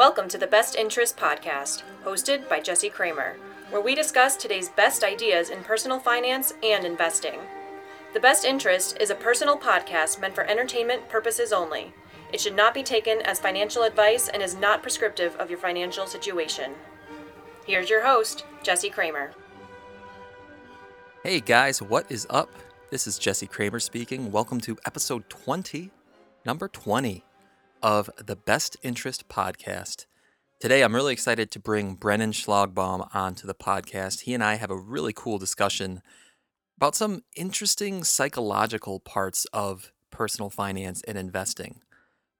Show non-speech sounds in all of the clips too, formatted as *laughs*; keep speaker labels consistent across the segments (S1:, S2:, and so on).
S1: Welcome to the Best Interest Podcast, hosted by Jesse Cramer, where we discuss today's best ideas in personal finance and investing. The Best Interest is a personal podcast meant for entertainment purposes only. It should not be taken as financial advice and is not prescriptive of your financial situation. Here's your host, Jesse Cramer.
S2: Hey guys, what is up? This is Jesse Cramer speaking. Welcome to episode 20, number 20 of the Best Interest Podcast. Today, I'm really excited to bring Brennan Schlagbaum onto the podcast. He and I have a really cool discussion about some interesting psychological parts of personal finance and investing.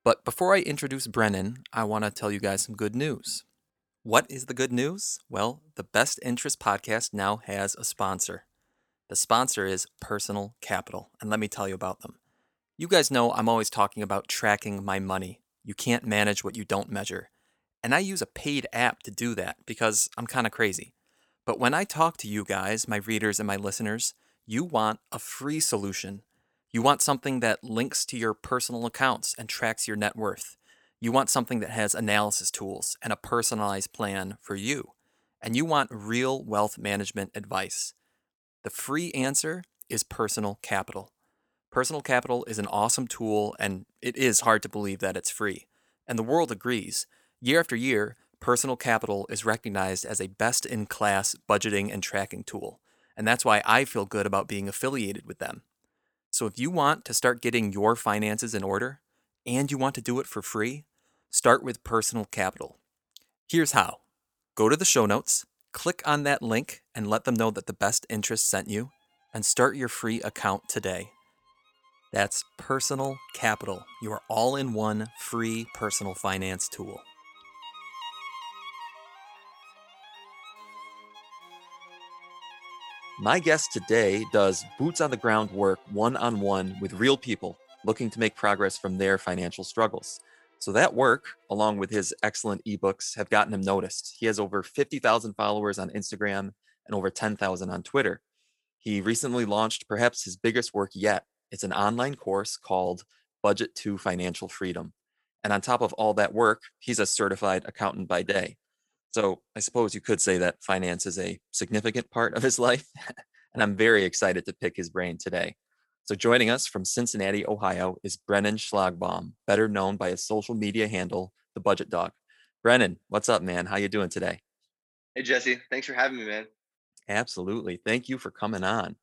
S2: But before I introduce Brennan, I want to tell you guys some good news. What is the good news? Well, the Best Interest Podcast now has a sponsor. The sponsor is Personal Capital, and let me tell you about them. You guys know I'm always talking about tracking my money. You can't manage what you don't measure. And I use a paid app to do that because I'm kind of crazy. But when I talk to you guys, my readers and my listeners, you want a free solution. You want something that links to your personal accounts and tracks your net worth. You want something that has analysis tools and a personalized plan for you. And you want real wealth management advice. The free answer is personal capital. Personal Capital is an awesome tool, and it is hard to believe that it's free. And the world agrees. Year after year, Personal Capital is recognized as a best in class budgeting and tracking tool. And that's why I feel good about being affiliated with them. So if you want to start getting your finances in order and you want to do it for free, start with Personal Capital. Here's how go to the show notes, click on that link, and let them know that the best interest sent you, and start your free account today. That's Personal Capital, your all in one free personal finance tool. My guest today does boots on the ground work one on one with real people looking to make progress from their financial struggles. So, that work, along with his excellent ebooks, have gotten him noticed. He has over 50,000 followers on Instagram and over 10,000 on Twitter. He recently launched perhaps his biggest work yet it's an online course called Budget to Financial Freedom. And on top of all that work, he's a certified accountant by day. So I suppose you could say that finance is a significant part of his *laughs* life. and I'm very excited to pick his brain today. So joining us from Cincinnati, Ohio is Brennan Schlagbaum, better known by his social media handle, The Budget Dog. Brennan, what's up, man? How you doing today?
S3: Hey, Jesse. Thanks for having me, man.
S2: Absolutely. Thank you for coming on.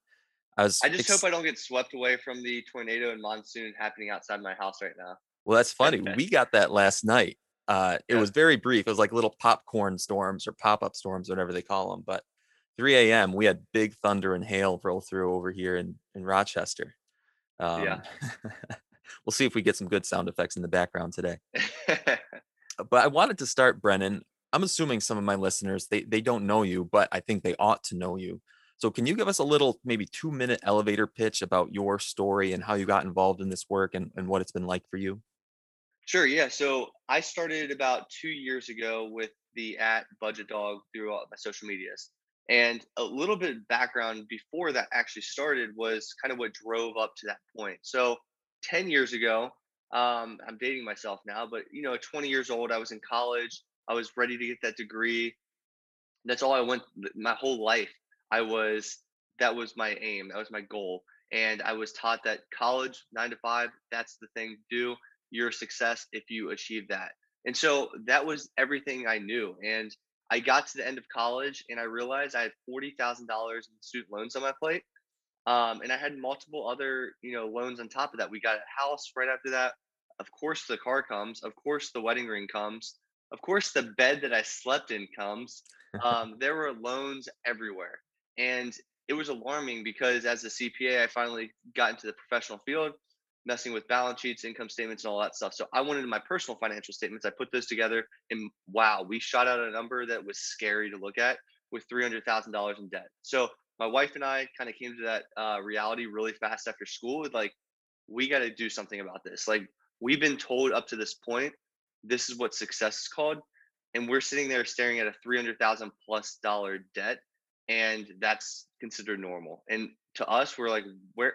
S3: I was. I just ex- hope I don't get swept away from the tornado and monsoon happening outside my house right now.
S2: Well, that's funny. we got that last night. Uh, it yeah. was very brief. It was like little popcorn storms or pop up storms, whatever they call them. But 3 a.m. we had big thunder and hail roll through over here in in Rochester. Um, yeah. *laughs* we'll see if we get some good sound effects in the background today. *laughs* but I wanted to start, Brennan. I'm assuming some of my listeners they they don't know you, but I think they ought to know you. So, can you give us a little, maybe two minute elevator pitch about your story and how you got involved in this work and, and what it's been like for you?
S3: Sure. Yeah. So, I started about two years ago with the at Budget Dog through all my social medias. And a little bit of background before that actually started was kind of what drove up to that point. So, 10 years ago, um, I'm dating myself now, but you know, 20 years old, I was in college, I was ready to get that degree. That's all I went my whole life I was that was my aim, that was my goal. And I was taught that college, nine to five, that's the thing to do. Your success if you achieve that. And so that was everything I knew. And I got to the end of college and I realized I had forty thousand dollars in student loans on my plate. Um, and I had multiple other, you know, loans on top of that. We got a house right after that. Of course, the car comes. Of course, the wedding ring comes. Of course, the bed that I slept in comes. *laughs* Um, there were loans everywhere. And it was alarming because as a CPA, I finally got into the professional field, messing with balance sheets, income statements, and all that stuff. So I went into my personal financial statements. I put those together, and wow, we shot out a number that was scary to look at with $300,000 in debt. So my wife and I kind of came to that uh, reality really fast after school with like, we got to do something about this. Like, we've been told up to this point, this is what success is called. And we're sitting there staring at a 300,000 plus dollar debt and that's considered normal. And to us, we're like, where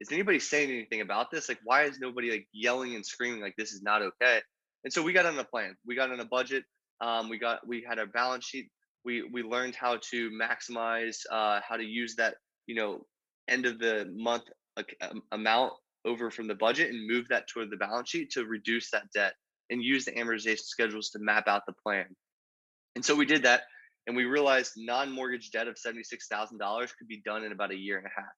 S3: is anybody saying anything about this? Like, why is nobody like yelling and screaming like this is not okay? And so we got on a plan. We got on a budget. Um, we got we had a balance sheet. We we learned how to maximize uh, how to use that you know end of the month um, amount over from the budget and move that toward the balance sheet to reduce that debt and use the amortization schedules to map out the plan. And so we did that and we realized non-mortgage debt of $76,000 could be done in about a year and a half.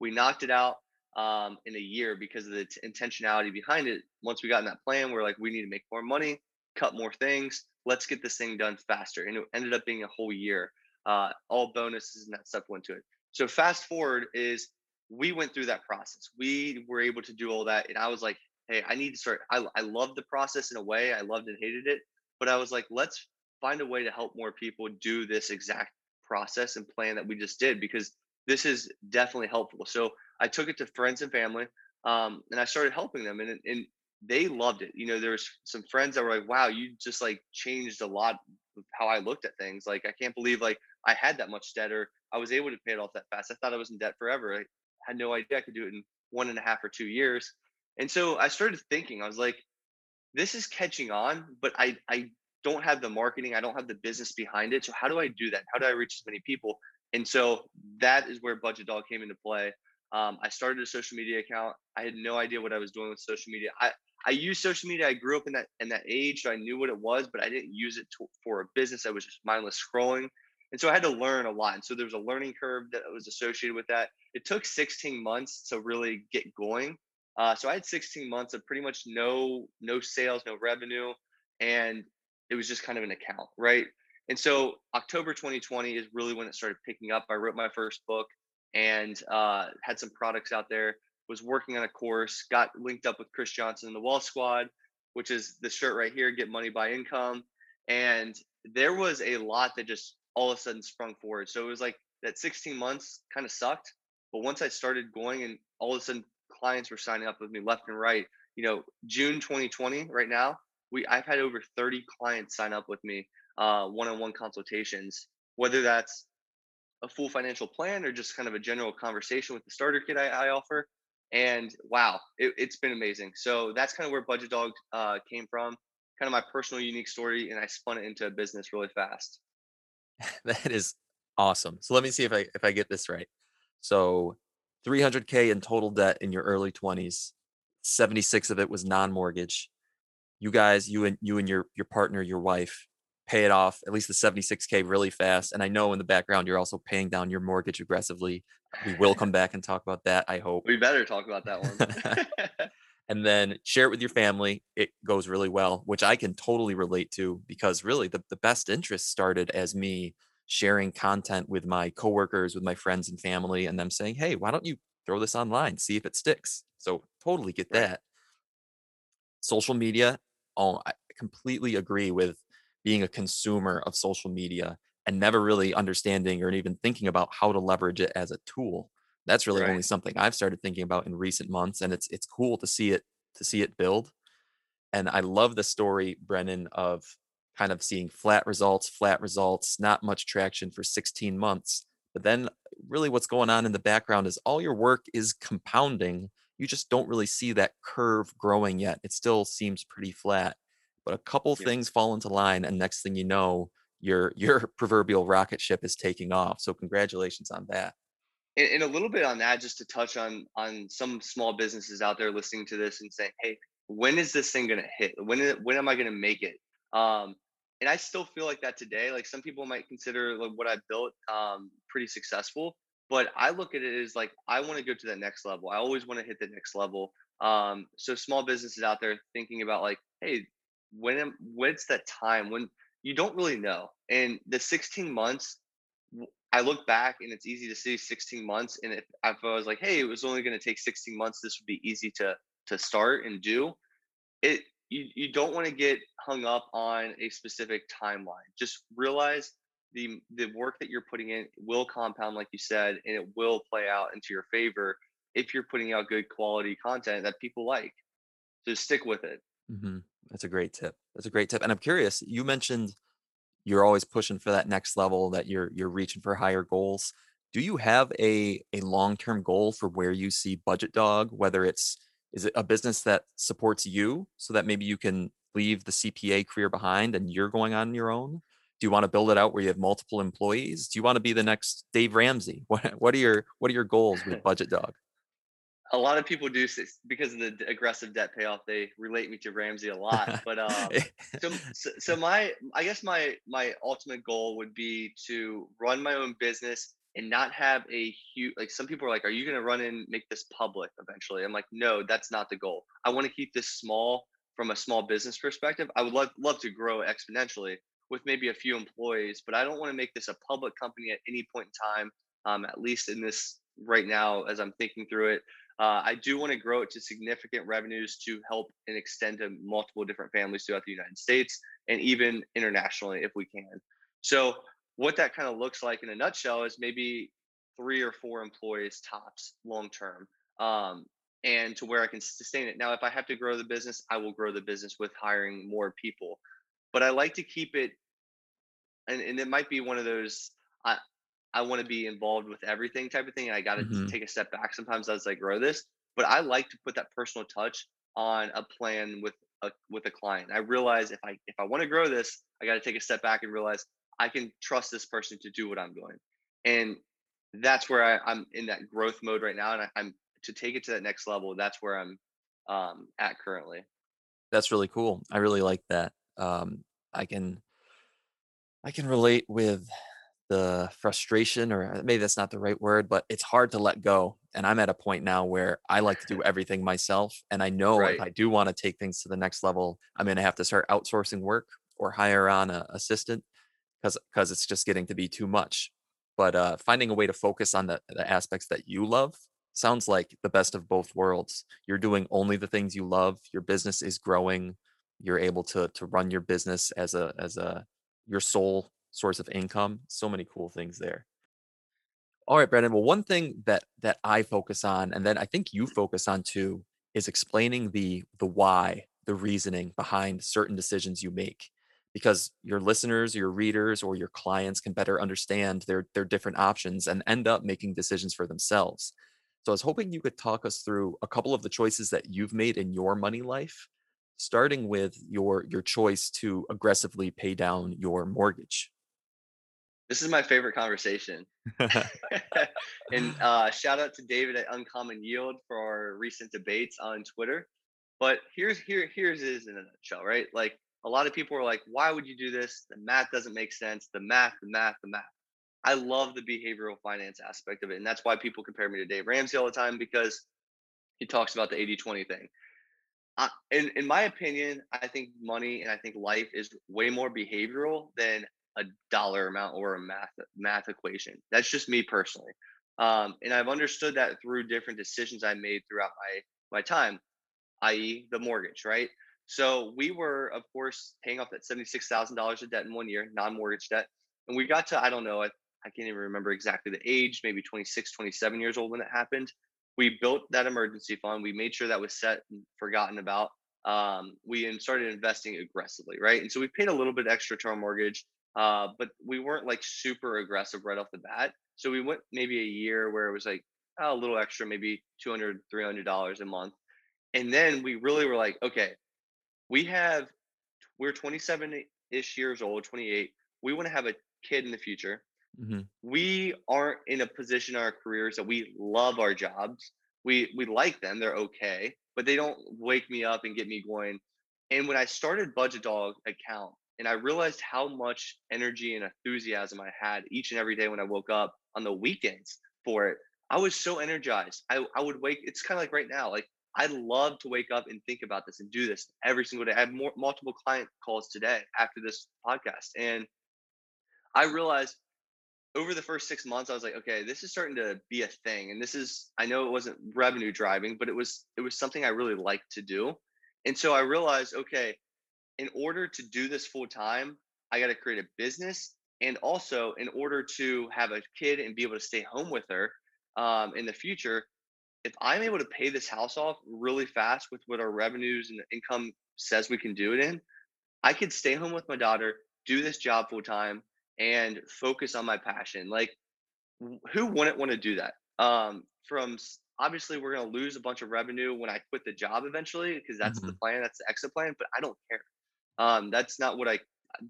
S3: We knocked it out um, in a year because of the t- intentionality behind it. Once we got in that plan, we're like, we need to make more money, cut more things. Let's get this thing done faster. And it ended up being a whole year. Uh, all bonuses and that stuff went to it. So fast forward is we went through that process. We were able to do all that. And I was like, hey, I need to start. I, I loved the process in a way. I loved and hated it. But I was like, let's find a way to help more people do this exact process and plan that we just did because this is definitely helpful. So I took it to friends and family um, and I started helping them and, and they loved it. You know, there's some friends that were like, wow, you just like changed a lot of how I looked at things. Like, I can't believe like I had that much debt or I was able to pay it off that fast. I thought I was in debt forever. I had no idea I could do it in one and a half or two years. And so I started thinking, I was like, this is catching on, but I, I don't have the marketing, I don't have the business behind it. So how do I do that? How do I reach as many people? And so that is where Budget Dog came into play. Um, I started a social media account. I had no idea what I was doing with social media. I, I used social media. I grew up in that in that age, so I knew what it was, but I didn't use it to, for a business. I was just mindless scrolling, and so I had to learn a lot. And so there was a learning curve that was associated with that. It took 16 months to really get going. Uh, so I had 16 months of pretty much no no sales, no revenue, and it was just kind of an account, right? And so October 2020 is really when it started picking up. I wrote my first book and uh, had some products out there. Was working on a course, got linked up with Chris Johnson in the Wall Squad, which is the shirt right here, Get Money by Income. And there was a lot that just all of a sudden sprung forward. So it was like that 16 months kind of sucked. But once I started going and all of a sudden clients were signing up with me left and right, you know, June 2020 right now, we I've had over 30 clients sign up with me, uh, one-on-one consultations, whether that's a full financial plan or just kind of a general conversation with the starter kit I, I offer. And wow, it, has been amazing. So that's kind of where Budget Dog uh, came from, kind of my personal unique story, and I spun it into a business really fast. *laughs*
S2: that is awesome. So let me see if I if I get this right. So 300k in total debt in your early 20s. 76 of it was non-mortgage. You guys, you and you and your your partner, your wife, pay it off at least the 76k really fast. And I know in the background you're also paying down your mortgage aggressively. We will come back and talk about that. I hope
S3: we better talk about that one. *laughs* *laughs*
S2: and then share it with your family. It goes really well, which I can totally relate to because really the, the best interest started as me sharing content with my coworkers, with my friends and family, and them saying, Hey, why don't you throw this online, see if it sticks? So totally get that. Social media, oh, I completely agree with being a consumer of social media and never really understanding or even thinking about how to leverage it as a tool that's really right. only something I've started thinking about in recent months, and it's it's cool to see it to see it build. And I love the story, Brennan, of kind of seeing flat results, flat results, not much traction for 16 months. But then, really, what's going on in the background is all your work is compounding. You just don't really see that curve growing yet. It still seems pretty flat. But a couple yeah. things fall into line, and next thing you know, your *laughs* your proverbial rocket ship is taking off. So congratulations on that
S3: and, and, a little bit on that, just to touch on on some small businesses out there listening to this and saying, "Hey, when is this thing going to hit? When is, when am I going to make it?" Um, and I still feel like that today. Like some people might consider like what I built um, pretty successful, but I look at it as like I want to go to that next level. I always want to hit the next level. Um, so small businesses out there thinking about like, hey, when am when's that time when you don't really know, and the 16 months I look back and it's easy to see 16 months. And if, if I was like, hey, it was only going to take 16 months, this would be easy to to start and do. It you you don't want to get hung up on a specific timeline. Just realize the the work that you're putting in will compound, like you said, and it will play out into your favor if you're putting out good quality content that people like. So stick with it.
S2: Mm-hmm. That's a great tip. That's a great tip. And I'm curious. You mentioned you're always pushing for that next level that you're you're reaching for higher goals do you have a a long-term goal for where you see budget dog whether it's is it a business that supports you so that maybe you can leave the CPA career behind and you're going on your own? Do you want to build it out where you have multiple employees? Do you want to be the next Dave Ramsey? What what are your what are your goals with *laughs* Budget Dog?
S3: a lot of people do because of the aggressive debt payoff. They relate me to Ramsey a *laughs* lot, but um, *laughs* so, so my I guess my my ultimate goal would be to run my own business and not have a huge like some people are like, are you going to run and make this public eventually? I'm like, no, that's not the goal. I want to keep this small from a small business perspective. I would love love to grow exponentially with maybe a few employees, but I don't want to make this a public company at any point in time. Um, at least in this right now, as I'm thinking through it. Uh, I do want to grow it to significant revenues to help and extend to multiple different families throughout the United States and even internationally if we can. So, what that kind of looks like in a nutshell is maybe three or four employees tops long term, um, and to where I can sustain it. Now, if I have to grow the business, I will grow the business with hiring more people. But I like to keep it, and, and it might be one of those. I, I want to be involved with everything type of thing. And I got to mm-hmm. take a step back sometimes as I grow this. But I like to put that personal touch on a plan with a with a client. I realize if I if I want to grow this, I got to take a step back and realize I can trust this person to do what I'm doing. And that's where I, am in that growth mode right now. And I, am to take it to that next level. That's where I'm um, at currently.
S2: That's really cool. I really like that. Um, I can I can relate with the frustration or uh, maybe that's not the right word but it's hard to let go and i'm at a point now where i like to do *laughs* everything myself and i know right. if i do want to take things to the next level i'm going to have to start outsourcing work or hire on an assistant because because it's just getting to be too much but uh, finding a way to focus on the, the aspects that you love sounds like the best of both worlds you're doing only the things you love your business is growing you're able to to run your business as a as a your sole source of income. So many cool things there. All right, Brandon. Well, one thing that that I focus on, and then I think you focus on too, is explaining the the why, the reasoning behind certain decisions you make, because your listeners, your readers, or your clients can better understand their their different options and end up making decisions for themselves. So I was hoping you could talk us through a couple of the choices that you've made in your money life, starting with your your choice to aggressively pay down your mortgage.
S3: This is my favorite conversation. *laughs* *laughs* and uh, shout out to David at Uncommon Yield for our recent debates on Twitter. But here's here here's is in a nutshell, right? Like a lot of people are like, why would you do this? The math doesn't make sense. The math, the math, the math. I love the behavioral finance aspect of it. And that's why people compare me to Dave Ramsey all the time because he talks about the 80-20 thing. In in my opinion, I think money and I think life is way more behavioral than a dollar amount or a math math equation. That's just me personally. Um, and I've understood that through different decisions I made throughout my my time, i.e., the mortgage, right? So we were, of course, paying off that seventy-six thousand dollars of debt in one year, non-mortgage debt, and we got to I don't know, I, I can't even remember exactly the age, maybe 26, 27 years old when it happened. We built that emergency fund. We made sure that was set and forgotten about. Um, we started investing aggressively, right? And so we paid a little bit extra to our mortgage uh, but we weren't like super aggressive right off the bat. So we went maybe a year where it was like oh, a little extra, maybe 200 $300 a month. And then we really were like, okay, we have, we're 27 ish years old, 28. We want to have a kid in the future. Mm-hmm. We aren't in a position in our careers that we love our jobs. We we like them; they're okay, but they don't wake me up and get me going. And when I started Budget Dog account, and I realized how much energy and enthusiasm I had each and every day when I woke up on the weekends for it. I was so energized. I, I would wake, it's kind of like right now, like I love to wake up and think about this and do this every single day. I have more, multiple client calls today after this podcast. And I realized over the first six months, I was like, okay, this is starting to be a thing. And this is, I know it wasn't revenue driving, but it was, it was something I really liked to do. And so I realized, okay, in order to do this full time, I got to create a business. And also, in order to have a kid and be able to stay home with her um, in the future, if I'm able to pay this house off really fast with what our revenues and income says we can do it in, I could stay home with my daughter, do this job full time, and focus on my passion. Like, who wouldn't want to do that? Um, from obviously, we're going to lose a bunch of revenue when I quit the job eventually because that's mm-hmm. the plan, that's the exit plan, but I don't care Um, that's not what I.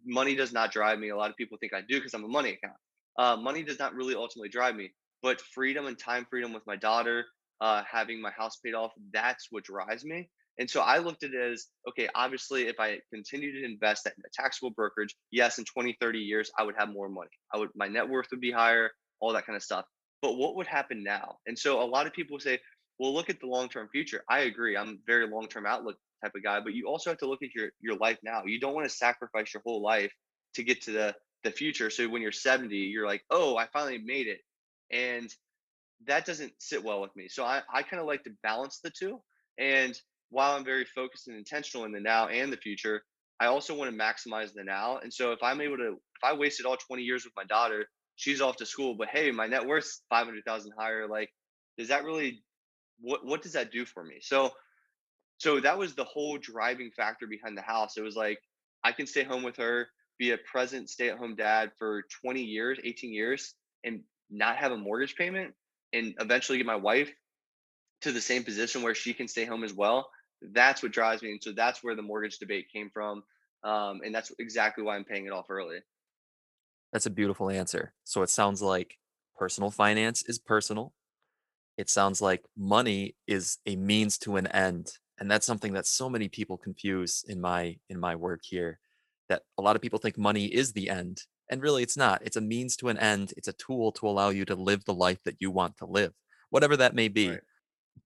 S3: Money does not drive me. A lot of people think I do because I'm a money account. Uh, money does not really ultimately drive me, but freedom and time freedom with my daughter, uh, having my house paid off, that's what drives me. And so I looked at it as okay, obviously, if I continue to invest in a taxable brokerage, yes, in 20, 30 years, I would have more money. I would, my net worth would be higher, all that kind of stuff. But what would happen now? And so a lot of people say, well, look at the long term future. I agree. I'm very long term outlook type of guy, but you also have to look at your, your life now. You don't want to sacrifice your whole life to get to the, the future. So when you're 70, you're like, oh, I finally made it. And that doesn't sit well with me. So I, I kind of like to balance the two. And while I'm very focused and intentional in the now and the future, I also want to maximize the now. And so if I'm able to, if I wasted all 20 years with my daughter, she's off to school, but hey, my net worth's 500,000 higher. Like, does that really, what, what does that do for me? So, so that was the whole driving factor behind the house. It was like, I can stay home with her, be a present stay at home dad for 20 years, 18 years, and not have a mortgage payment and eventually get my wife to the same position where she can stay home as well that's what drives me and so that's where the mortgage debate came from um, and that's exactly why i'm paying it off early.
S2: That's a beautiful answer. So it sounds like personal finance is personal. It sounds like money is a means to an end and that's something that so many people confuse in my in my work here that a lot of people think money is the end and really it's not. It's a means to an end. It's a tool to allow you to live the life that you want to live whatever that may be. Right.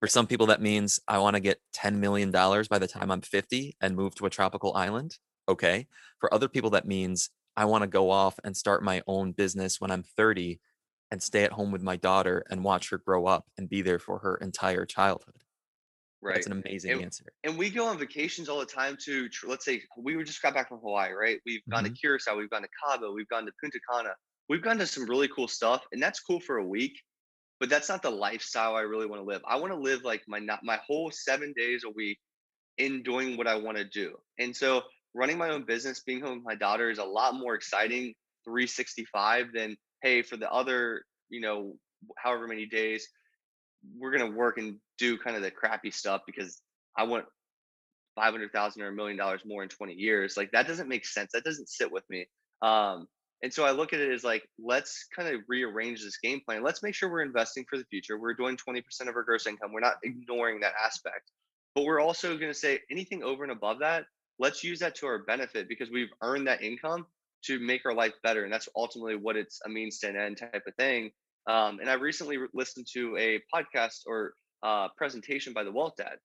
S2: For some people, that means I want to get $10 million by the time I'm 50 and move to a tropical island. Okay. For other people, that means I want to go off and start my own business when I'm 30 and stay at home with my daughter and watch her grow up and be there for her entire childhood. Right. That's an amazing
S3: and,
S2: answer.
S3: And we go on vacations all the time to, let's say, we were just got back from Hawaii, right? We've gone mm-hmm. to Curacao, we've gone to Cabo, we've gone to Punta Cana, we've gone to some really cool stuff, and that's cool for a week but that's not the lifestyle I really want to live. I want to live like my not my whole seven days a week in doing what I want to do. And so running my own business, being home with my daughter is a lot more exciting 365 than hey, for the other, you know, however many days, we're gonna work and do kind of the crappy stuff because I want 500,000 or a million dollars more in 20 years. Like that doesn't make sense. That doesn't sit with me. Um, and so I look at it as like, let's kind of rearrange this game plan. Let's make sure we're investing for the future. We're doing 20% of our gross income. We're not ignoring that aspect. But we're also going to say anything over and above that, let's use that to our benefit because we've earned that income to make our life better. And that's ultimately what it's a means to an end type of thing. Um, and I recently listened to a podcast or uh, presentation by the Wealth Dad,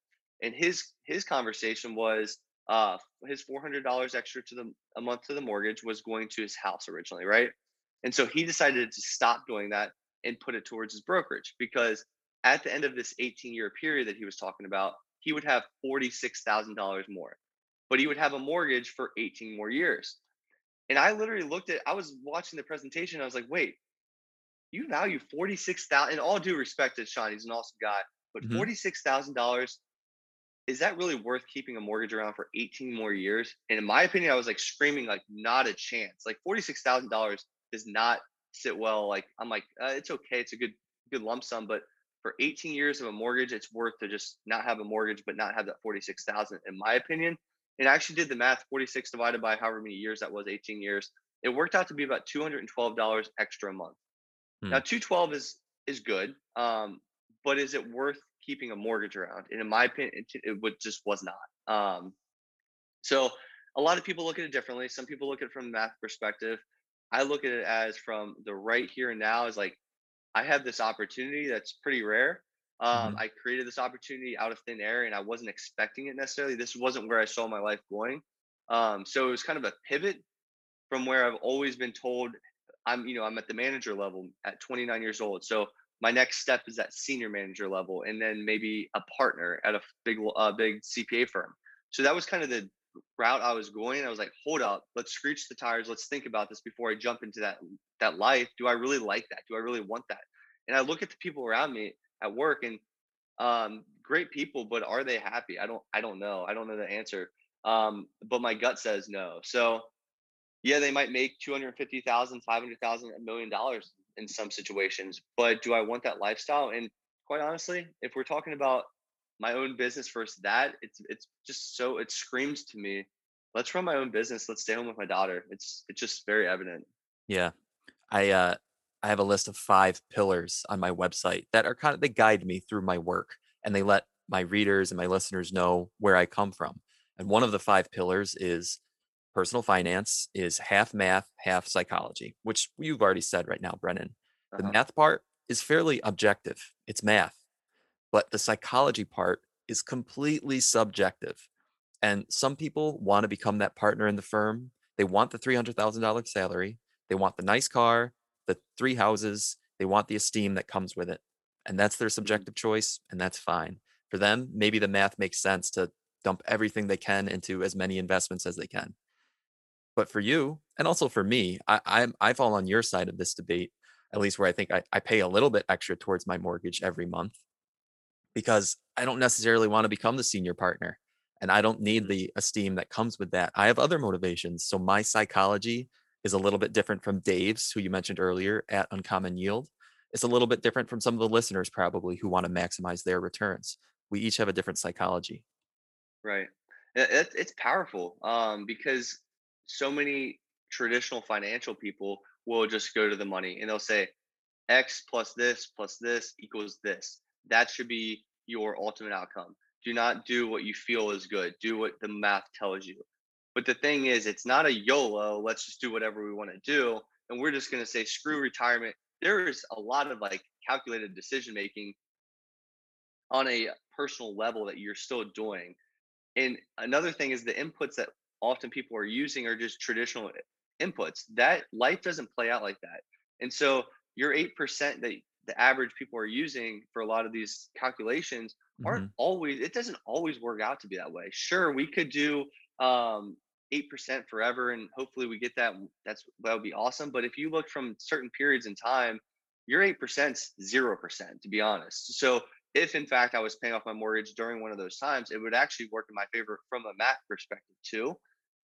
S3: and his his conversation was uh, his $400 extra to the a month to the mortgage was going to his house originally, right? And so he decided to stop doing that and put it towards his brokerage because at the end of this 18 year period that he was talking about, he would have $46,000 more, but he would have a mortgage for 18 more years. And I literally looked at, I was watching the presentation. I was like, wait, you value 46,000 in all due respect to Sean, he's an awesome guy, but mm-hmm. $46,000 is that really worth keeping a mortgage around for 18 more years? And in my opinion, I was like screaming, like, not a chance. Like $46,000 does not sit well. Like, I'm like, uh, it's okay. It's a good, good lump sum, but for 18 years of a mortgage, it's worth to just not have a mortgage, but not have that 46,000 in my opinion. And I actually did the math 46 divided by however many years that was 18 years. It worked out to be about $212 extra a month. Hmm. Now 212 is, is good. Um, but is it worth keeping a mortgage around. And in my opinion, it, it would, just was not. Um, so a lot of people look at it differently. Some people look at it from the math perspective. I look at it as from the right here and now is like, I have this opportunity that's pretty rare. Um, mm-hmm. I created this opportunity out of thin air and I wasn't expecting it necessarily. This wasn't where I saw my life going. Um, so it was kind of a pivot from where I've always been told I'm, you know, I'm at the manager level at 29 years old. So my next step is at senior manager level and then maybe a partner at a big uh, big cpa firm. So that was kind of the route i was going i was like hold up let's screech the tires let's think about this before i jump into that that life. Do i really like that? Do i really want that? And i look at the people around me at work and um, great people but are they happy? I don't i don't know. I don't know the answer um, but my gut says no. So yeah they might make 250000 500000 a million dollars in some situations. But do I want that lifestyle? And quite honestly, if we're talking about my own business versus that, it's it's just so it screams to me let's run my own business. Let's stay home with my daughter. It's it's just very evident.
S2: Yeah. I uh I have a list of five pillars on my website that are kind of they guide me through my work and they let my readers and my listeners know where I come from. And one of the five pillars is personal finance is half math, half psychology, which you've already said right now, Brennan. The
S3: Uh-huh.
S2: math part is fairly objective. It's math. But the psychology part is completely subjective. And some people want to become that partner in the firm. They want the $300,000 salary. They want the nice car, the three houses. They want the esteem that comes with it. And that's their
S3: Mhm.
S2: subjective choice, and that's fine. For them, maybe the math makes sense to dump everything they can into as many investments as they can. But for you, and also for me, I, I'm I fall on your side of this debate, at least where I think I, I pay a little bit extra towards my mortgage every month because I don't necessarily want to become the senior partner and I don't need
S3: Mhm.
S2: the esteem that comes with that. I have other motivations. So my psychology is a little bit different from Dave's, who you mentioned earlier at Uncommon Yield. It's a little bit different from some of the listeners probably who want to maximize their returns. We each have a different psychology.
S3: Right. It, it- it's powerful um, because so many traditional financial people will just go to the money and they'll say X plus this plus this equals this. That should be your ultimate outcome. Do not do what you feel is good. Do what the math tells you. But the thing is, it's not a YOLO. Let's just do whatever we want to do. And we're just going to say, screw mm. retirement. There is a lot of like calculated decision making on a personal level that you're still doing. And another thing is the inputs that often people are using are just traditional inputs. That life doesn't play out like that. And so your 8% that the average people are using for a lot of these calculations aren't
S2: Mhm.
S3: always it doesn't always work out to be that way. Sure, we could do um 8% forever and hopefully we get that that's that would be awesome, but if you look from certain periods in time, your 8%'s 0% to be honest. So if in fact I was paying off my mortgage during one of those times, it would actually work in my favor from a math perspective too.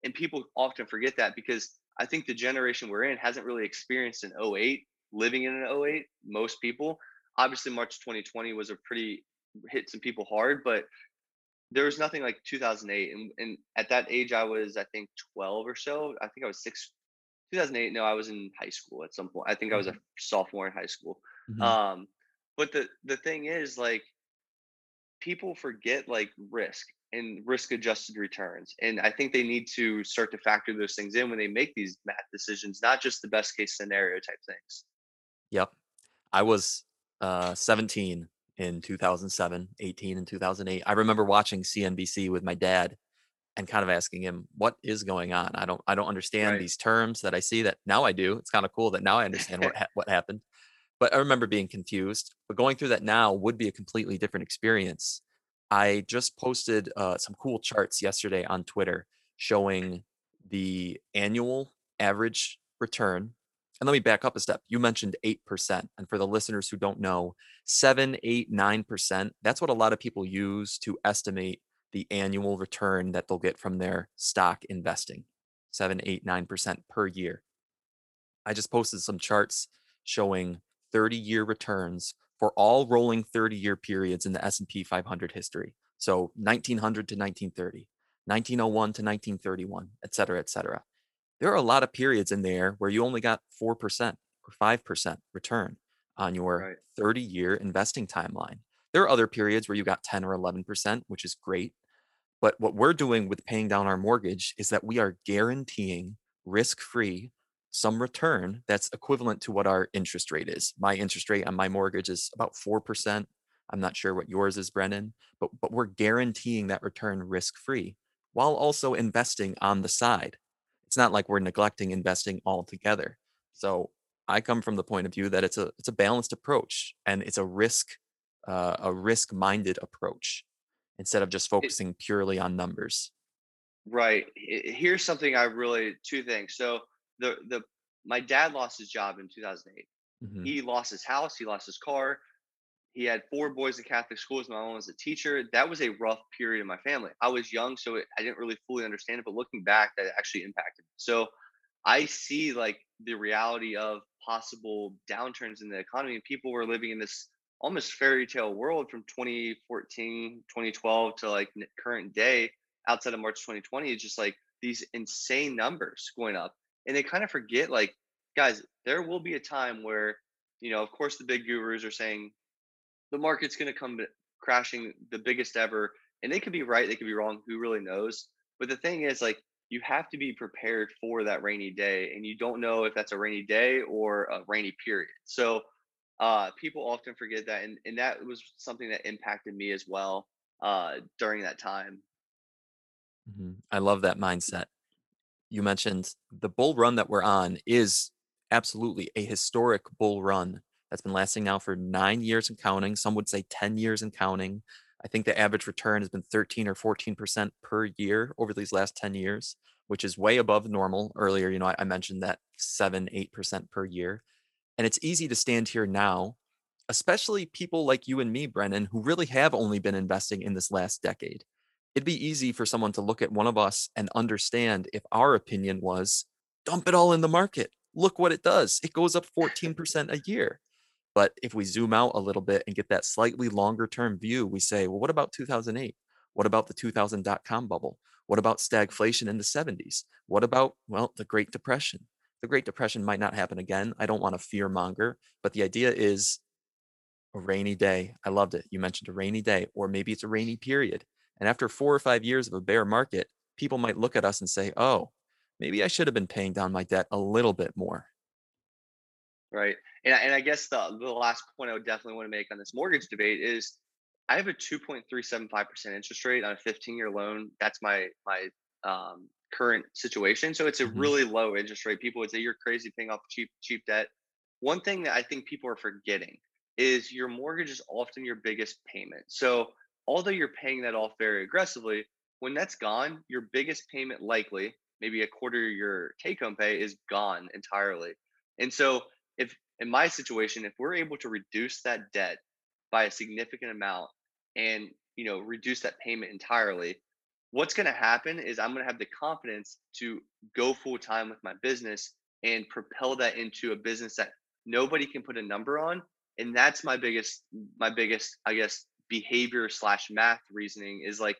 S3: And people often forget that because I think the generation we're in hasn't really experienced an '08, living in an '08. Most people, obviously, March 2020 was a pretty hit some people hard, but there was nothing like 2008. And, and at that age, I was, I think, 12 or so. I think I was six. 2008. No, I was in high school at some point. I think I was a
S2: Mhm.
S3: sophomore in high school.
S2: Mhm.
S3: Um, but the the thing is, like, people forget like risk and risk adjusted returns. And I think they need to start to factor those things in when they make these math decisions, not just the best case scenario type things.
S2: Yep. I was uh, 17 in 2007, 18 in 2008. I remember watching CNBC with my dad and kind of asking him, "What is going on? I don't, I don't understand
S3: Right.
S2: these terms that I see. That now I do. It's kind of cool that now I understand what *laughs* ha- what happened." But I remember being confused. But going through that now would be a completely different experience. I just posted uh, some cool charts yesterday on Twitter showing the annual average return. And let me back up a step. You mentioned 8%. And for the listeners who don't know, seven, eight, nine percent that's what a lot of people use to estimate the annual return that they'll get from their stock investing. Seven, eight, nine percent per year. I just posted some charts showing 30 year returns for all rolling 30 year periods in the S&P 500 history. So 1900 to 1930, 1901 to 1931, et cetera, et cetera. There are a lot of periods in there where you only got 4% or 5% return on your
S3: Right.
S2: 30 year investing timeline. There are other periods where you got 10 or 11%, which is great. But what we're doing with paying down our mortgage is that we are guaranteeing risk free some return that's equivalent to what our interest rate is. My interest rate on my mortgage is about 4%. I'm not sure what yours is, Brennan, but, but we're guaranteeing that return risk free while also investing on the side. It's not like we're neglecting investing altogether. So I come from the point of view that it's a it's a balanced approach and it's a risk uh, a risk minded approach instead of just focusing purely on numbers.
S3: right. Here's something I really two things. So the the my dad lost his job in 2008.
S2: hmm
S3: He lost his house. He lost his car. He had four boys in Catholic schools. My mom was a teacher. That was a rough period in my family. I was young, so it, I didn't really fully understand it. But looking back, that actually impacted me. So I see like the reality of possible downturns in the economy. And people were living in this almost fairy tale world from 2014, 2012 to like current day outside of March 2020. It's just like these insane numbers going up. And they kind of forget, like, guys, there will be a time where, you know, of course, the big gurus are saying the market's going to come crashing the biggest ever. And they could be right, they could be wrong. Who really knows? But the thing is, like, you have to be prepared for that rainy day. And you don't know if that's a rainy day or a rainy period. So, uh, people often forget that. And, and that was something that impacted me as well uh, during that time.
S2: Mhm. I love that mindset. You mentioned the bull run that we're on is absolutely a historic bull run that's been lasting now for nine years and counting. Some would say 10 years and counting. I think the average return has been 13 or 14% per year over these last 10 years, which is way above normal. Earlier, you know, I, I mentioned that 7, 8% per year. And it's easy to stand here now, especially people like you and me, Brennan, who really have only been investing in this last decade it'd be easy for someone to look at one of us and understand if our opinion was dump it all in the market. Look what it does. It goes up 14% a year. But if we zoom out a little bit and get that slightly longer term view, we say, well, what about 2008? What about the 2000 dot com bubble? What about stagflation in the 70s? What about, well, the Great Depression? The Great Depression might not happen again. I don't want to fear monger, but the idea is a rainy day. I loved it. You mentioned a rainy day, or maybe it's a rainy period. And after four or five years of a bear market, people might look at us and say, oh, maybe I should have been paying down my debt a little bit more.
S3: Right. And, and I guess the, the last point I would definitely want to make on this mortgage debate is I have a 2.375% interest rate on a 15 year loan. That's my, my um, current situation. So it's a mm-hmm. really low interest rate. People would say you're crazy paying off cheap, cheap debt. One thing that I think people are forgetting is your mortgage is often your biggest payment. So although you're paying that off very aggressively, when that's gone, your biggest payment likely, maybe a quarter of your take home pay, is gone entirely. And so, if in my situation, if we're able to reduce that debt by a significant amount and you know reduce that payment entirely, what's going to happen is I'm going to have the confidence to go full time with my business and propel that into a business that nobody can put a number on and that's my biggest my biggest i guess behavior slash math reasoning is like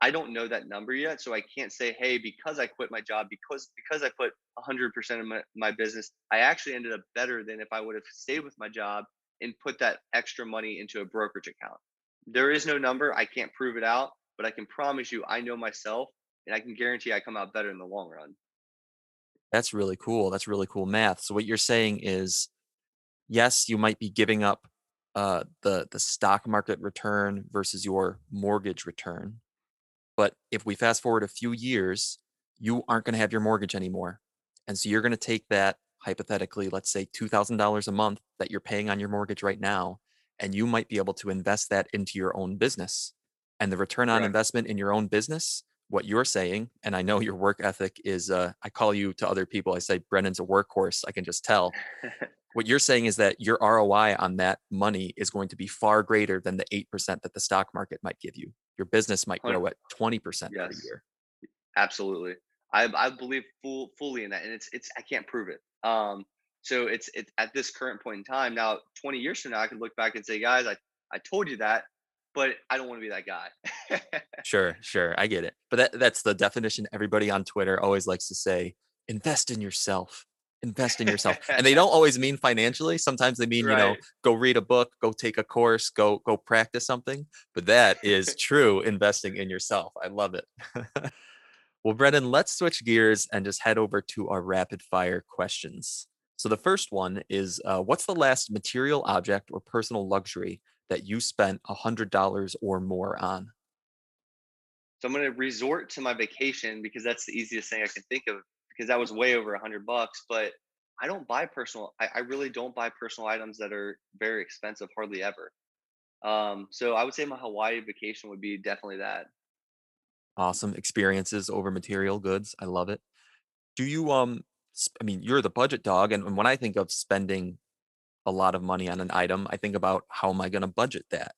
S3: I don't know that number yet, so I can't say, hey, because I quit my job, because because I put 100% of my, my business, I actually ended up better than if I would have stayed with my job and put that extra money into a brokerage account. There is no number. I can't prove it out, but I can promise you, I know myself, and I can guarantee I come out better in the long run.
S2: That's really cool. That's really cool math. So what you're saying is, yes, you might be giving up uh, the the stock market return versus your mortgage return. But if we fast forward a few years, you aren't going to have your mortgage anymore, and so you're going to take that hypothetically, let's say two thousand dollars a month that you're paying on your mortgage right now, and you might be able to invest that into your own business, and the return on right. investment in your own business. What you're saying, and I know your work ethic is, uh, I call you to other people. I say Brennan's a workhorse. I can just tell. *laughs* what you're saying is that your ROI on that money is going to be far greater than the 8% that the stock market might give you. Your business might grow at 20% yes. per year.
S3: Absolutely. I, I believe full, fully in that. And it's, it's, I can't prove it. Um, so it's, it's at this current point in time now, 20 years from now, I can look back and say, guys, I, I told you that, but I don't want to be that guy. *laughs*
S2: sure. Sure. I get it. But that, that's the definition. Everybody on Twitter always likes to say, invest in yourself invest in yourself. And they don't *laughs* always mean financially. Sometimes they mean right. you know go read a book go take a course go go practice something. But that is *laughs* true investing in yourself. I love it. *laughs* Well brendan let's switch gears and just head over to our rapid fire questions. So the first one is uh, what's the last material object or personal luxury that you spent a hundred dollars or more on?
S3: So i'm going to resort to my vacation because that's the easiest thing i can think of because that was way over a hundred bucks. But I don't buy personal. I, I, really don't buy personal items that are very expensive, hardly ever. Um, so I would say my Hawaii vacation would be definitely that.
S2: Awesome experiences over material goods. I love it. Do you um? I mean, you're the budget dog, and, and when I think of spending a lot of money on an item, I think about how am I going to budget that.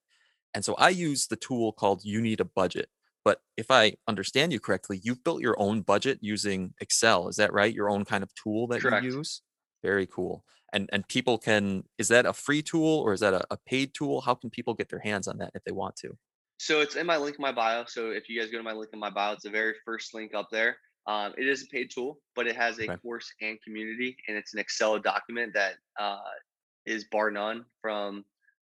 S2: And so I use the tool called You Need a Budget. But if I understand you correctly, you've built your own budget using Excel. Is that right? Your own kind of tool that Correct. you use? Very cool. And and people can is that a free tool or is that a, a paid tool? How can people get their hands on that if they want to?
S3: So it's in my link in my bio. So if you guys go to my link in my bio, it's the very first link up there. Um, it is a paid tool, but it has a
S2: Okay.
S3: course and community, and it's an Excel document that uh, is bar none from.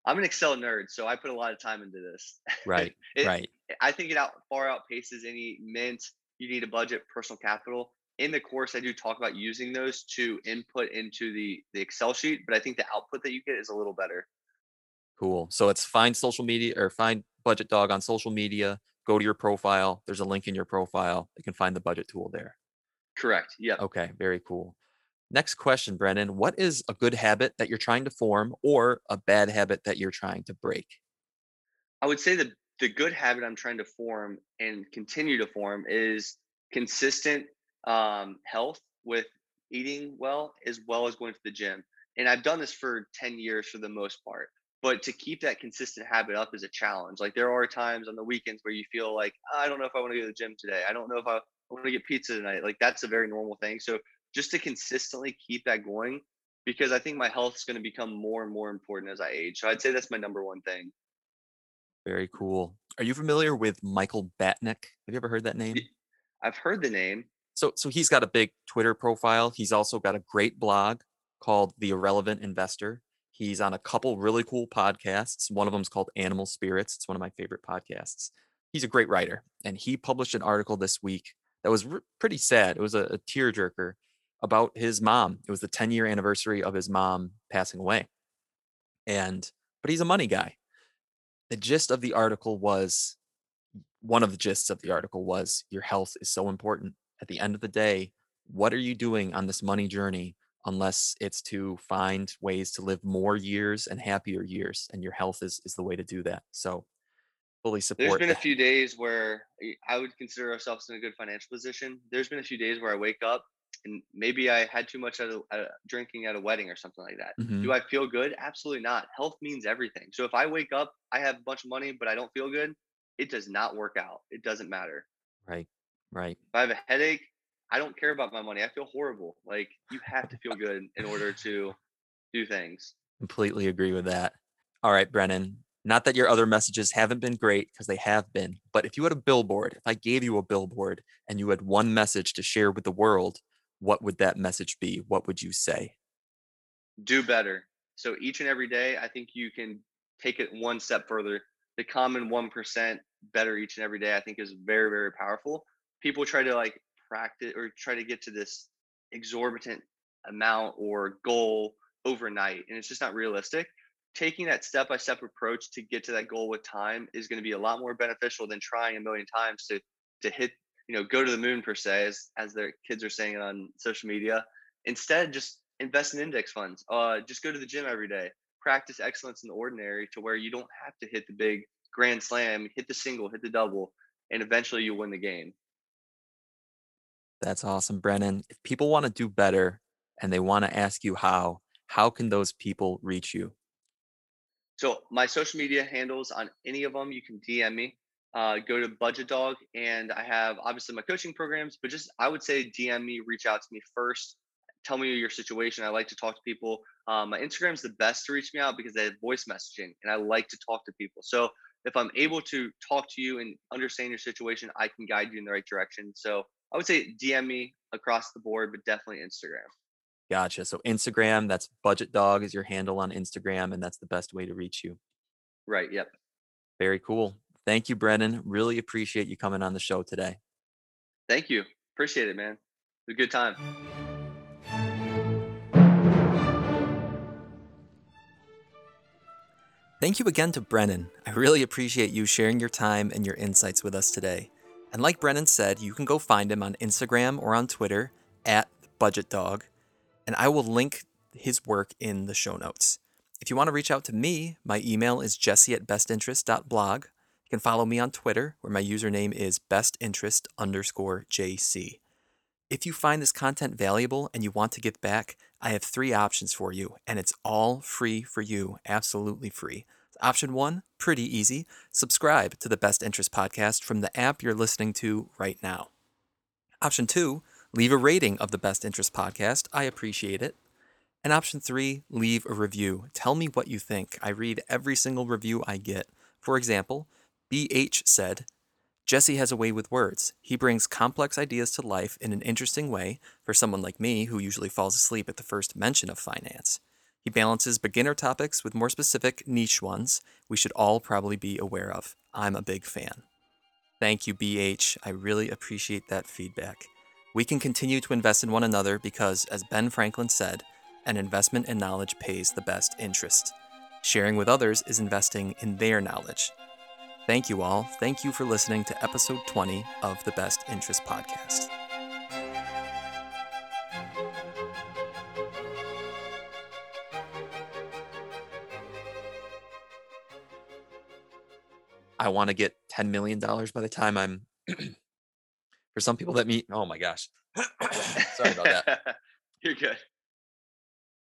S3: I'm an Excel nerd, so I put a lot of time into this.
S2: Right. *laughs*
S3: It-
S2: right.
S3: I think it out far outpaces any mint. You need a budget, personal capital. In the course, I do talk about using those to input into the the Excel sheet, but I think the output that you get is a little better.
S2: Cool. So it's find social media or find Budget Dog on social media. Go to your profile. There's a link in your profile. You can find the budget tool there.
S3: Correct. Yep.
S2: Okay. Very cool. Next question, Brennan. What is a good habit that you're trying to form or a bad habit that you're trying to break?
S3: I would say the the good habit I'm trying to form and continue to form is consistent um, health with eating well as well as going to the gym. And I've done this for 10 years for the most part. But to keep that consistent habit up is a challenge. Like there are times on the weekends where you feel like, I don't know if I want to go to the gym today. I don't know if I want to get pizza tonight. Like that's a very normal thing. So just to consistently keep that going, because I think my health is going to become more and more important as I age. So I'd say that's my number one thing.
S2: Very cool. Are you familiar with Michael Batnick? Have you ever heard that name?
S3: I've heard the name.
S2: So so he's got a big Twitter profile. He's also got a great blog called The Irrelevant Investor. He's on a couple really cool podcasts. One of them is called Animal Spirits. It's one of my favorite podcasts. He's a great writer, and he published an article this week that was r- pretty sad. It was a, a tearjerker about his mom. It was the 10 year anniversary of his mom passing away. And but he's a money guy. The gist of the article was one of the gists of the article was your health is so important. At the end of the day, what are you doing on this money journey unless it's to find ways to live more years and happier years? And your health is is the way to do that. So fully support.
S3: There's been a few days where I- I would consider ourselves in a good financial position. There's been a few days where I wake up and maybe I had too much at a, at a- drinking at a wedding or something like that.
S2: Mhm.
S3: Do I feel good? Absolutely not. Health means everything. So if I wake up, I have a bunch of money, but I don't feel good, it does not work out. It doesn't matter.
S2: Right. Right.
S3: If I have a headache, I don't care about my money. I feel horrible. Like you have to feel good in order to do things.
S2: Completely agree with that. All right, Brennan. Not that your other messages haven't been great because they have been, but if you had a billboard, if I gave you a billboard and you had one message to share with the world, what would that message be? What would you say?
S3: do better. So each and every day, I think you can take it one step further. The common 1% better each and every day, I think is very, very powerful. People try to like practice or try to get to this exorbitant amount or goal overnight, and it's just not realistic. Taking that step by step approach to get to that goal with time is going to be a lot more beneficial than trying a million times to to hit, you know, go to the moon per se, as as their kids are saying on social media. Instead, just invest in index funds. Uh, just go to the gym every day. Practice excellence in the ordinary to where you don't have to hit the big grand slam, hit the single, hit the double, and eventually you'll win the game.
S2: That's awesome, Brennan. If people want to do better and they want to ask you how, how can those people reach you?
S3: So my social media handles on any of them, you can DM me. Uh, go to Budget Dog, and I have obviously my coaching programs, but just I would say DM me, reach out to me first. Tell me your situation. I like to talk to people. Um, my Instagram is the best to reach me out because they have voice messaging, and I like to talk to people. So if I'm able to talk to you and understand your situation, I can guide you in the right direction. So I would say DM me across the board, but definitely Instagram.
S2: Gotcha. So Instagram, that's Budget Dog is your handle on Instagram, and that's the best way to reach you.
S3: Right. Yep.
S2: Very cool. Thank you, Brennan. Really appreciate you coming on the show today.
S3: Thank you. Appreciate it, man. It was a good time.
S2: Thank you again to Brennan. I really appreciate you sharing your time and your insights with us today. And like Brennan said, you can go find him on Instagram or on Twitter at Budget Dog, and I will link his work in the show notes. If you want to reach out to me, my email is jesse at bestinterest.blog. You can follow me on Twitter, where my username is bestinterest underscore JC. If you find this content valuable and you want to give back, I have three options for you, and it's all free for you, absolutely free. Option one, pretty easy subscribe to the Best Interest Podcast from the app you're listening to right now. Option two, leave a rating of the Best Interest Podcast. I appreciate it. And option three, leave a review. Tell me what you think. I read every single review I get. For example, BH said, Jesse has a way with words. He brings complex ideas to life in an interesting way for someone like me who usually falls asleep at the first mention of finance. He balances beginner topics with more specific niche ones we should all probably be aware of. I'm a big fan. Thank you, BH. I really appreciate that feedback. We can continue to invest in one another because, as Ben Franklin said, an investment in knowledge pays the best interest. Sharing with others is investing in their knowledge. Thank you all. Thank you for listening to episode 20 of the Best Interest Podcast. I want to get $10 million by the time I'm, *clears throat* for some people that meet, oh my gosh. *coughs* Sorry about that. *laughs*
S3: You're good.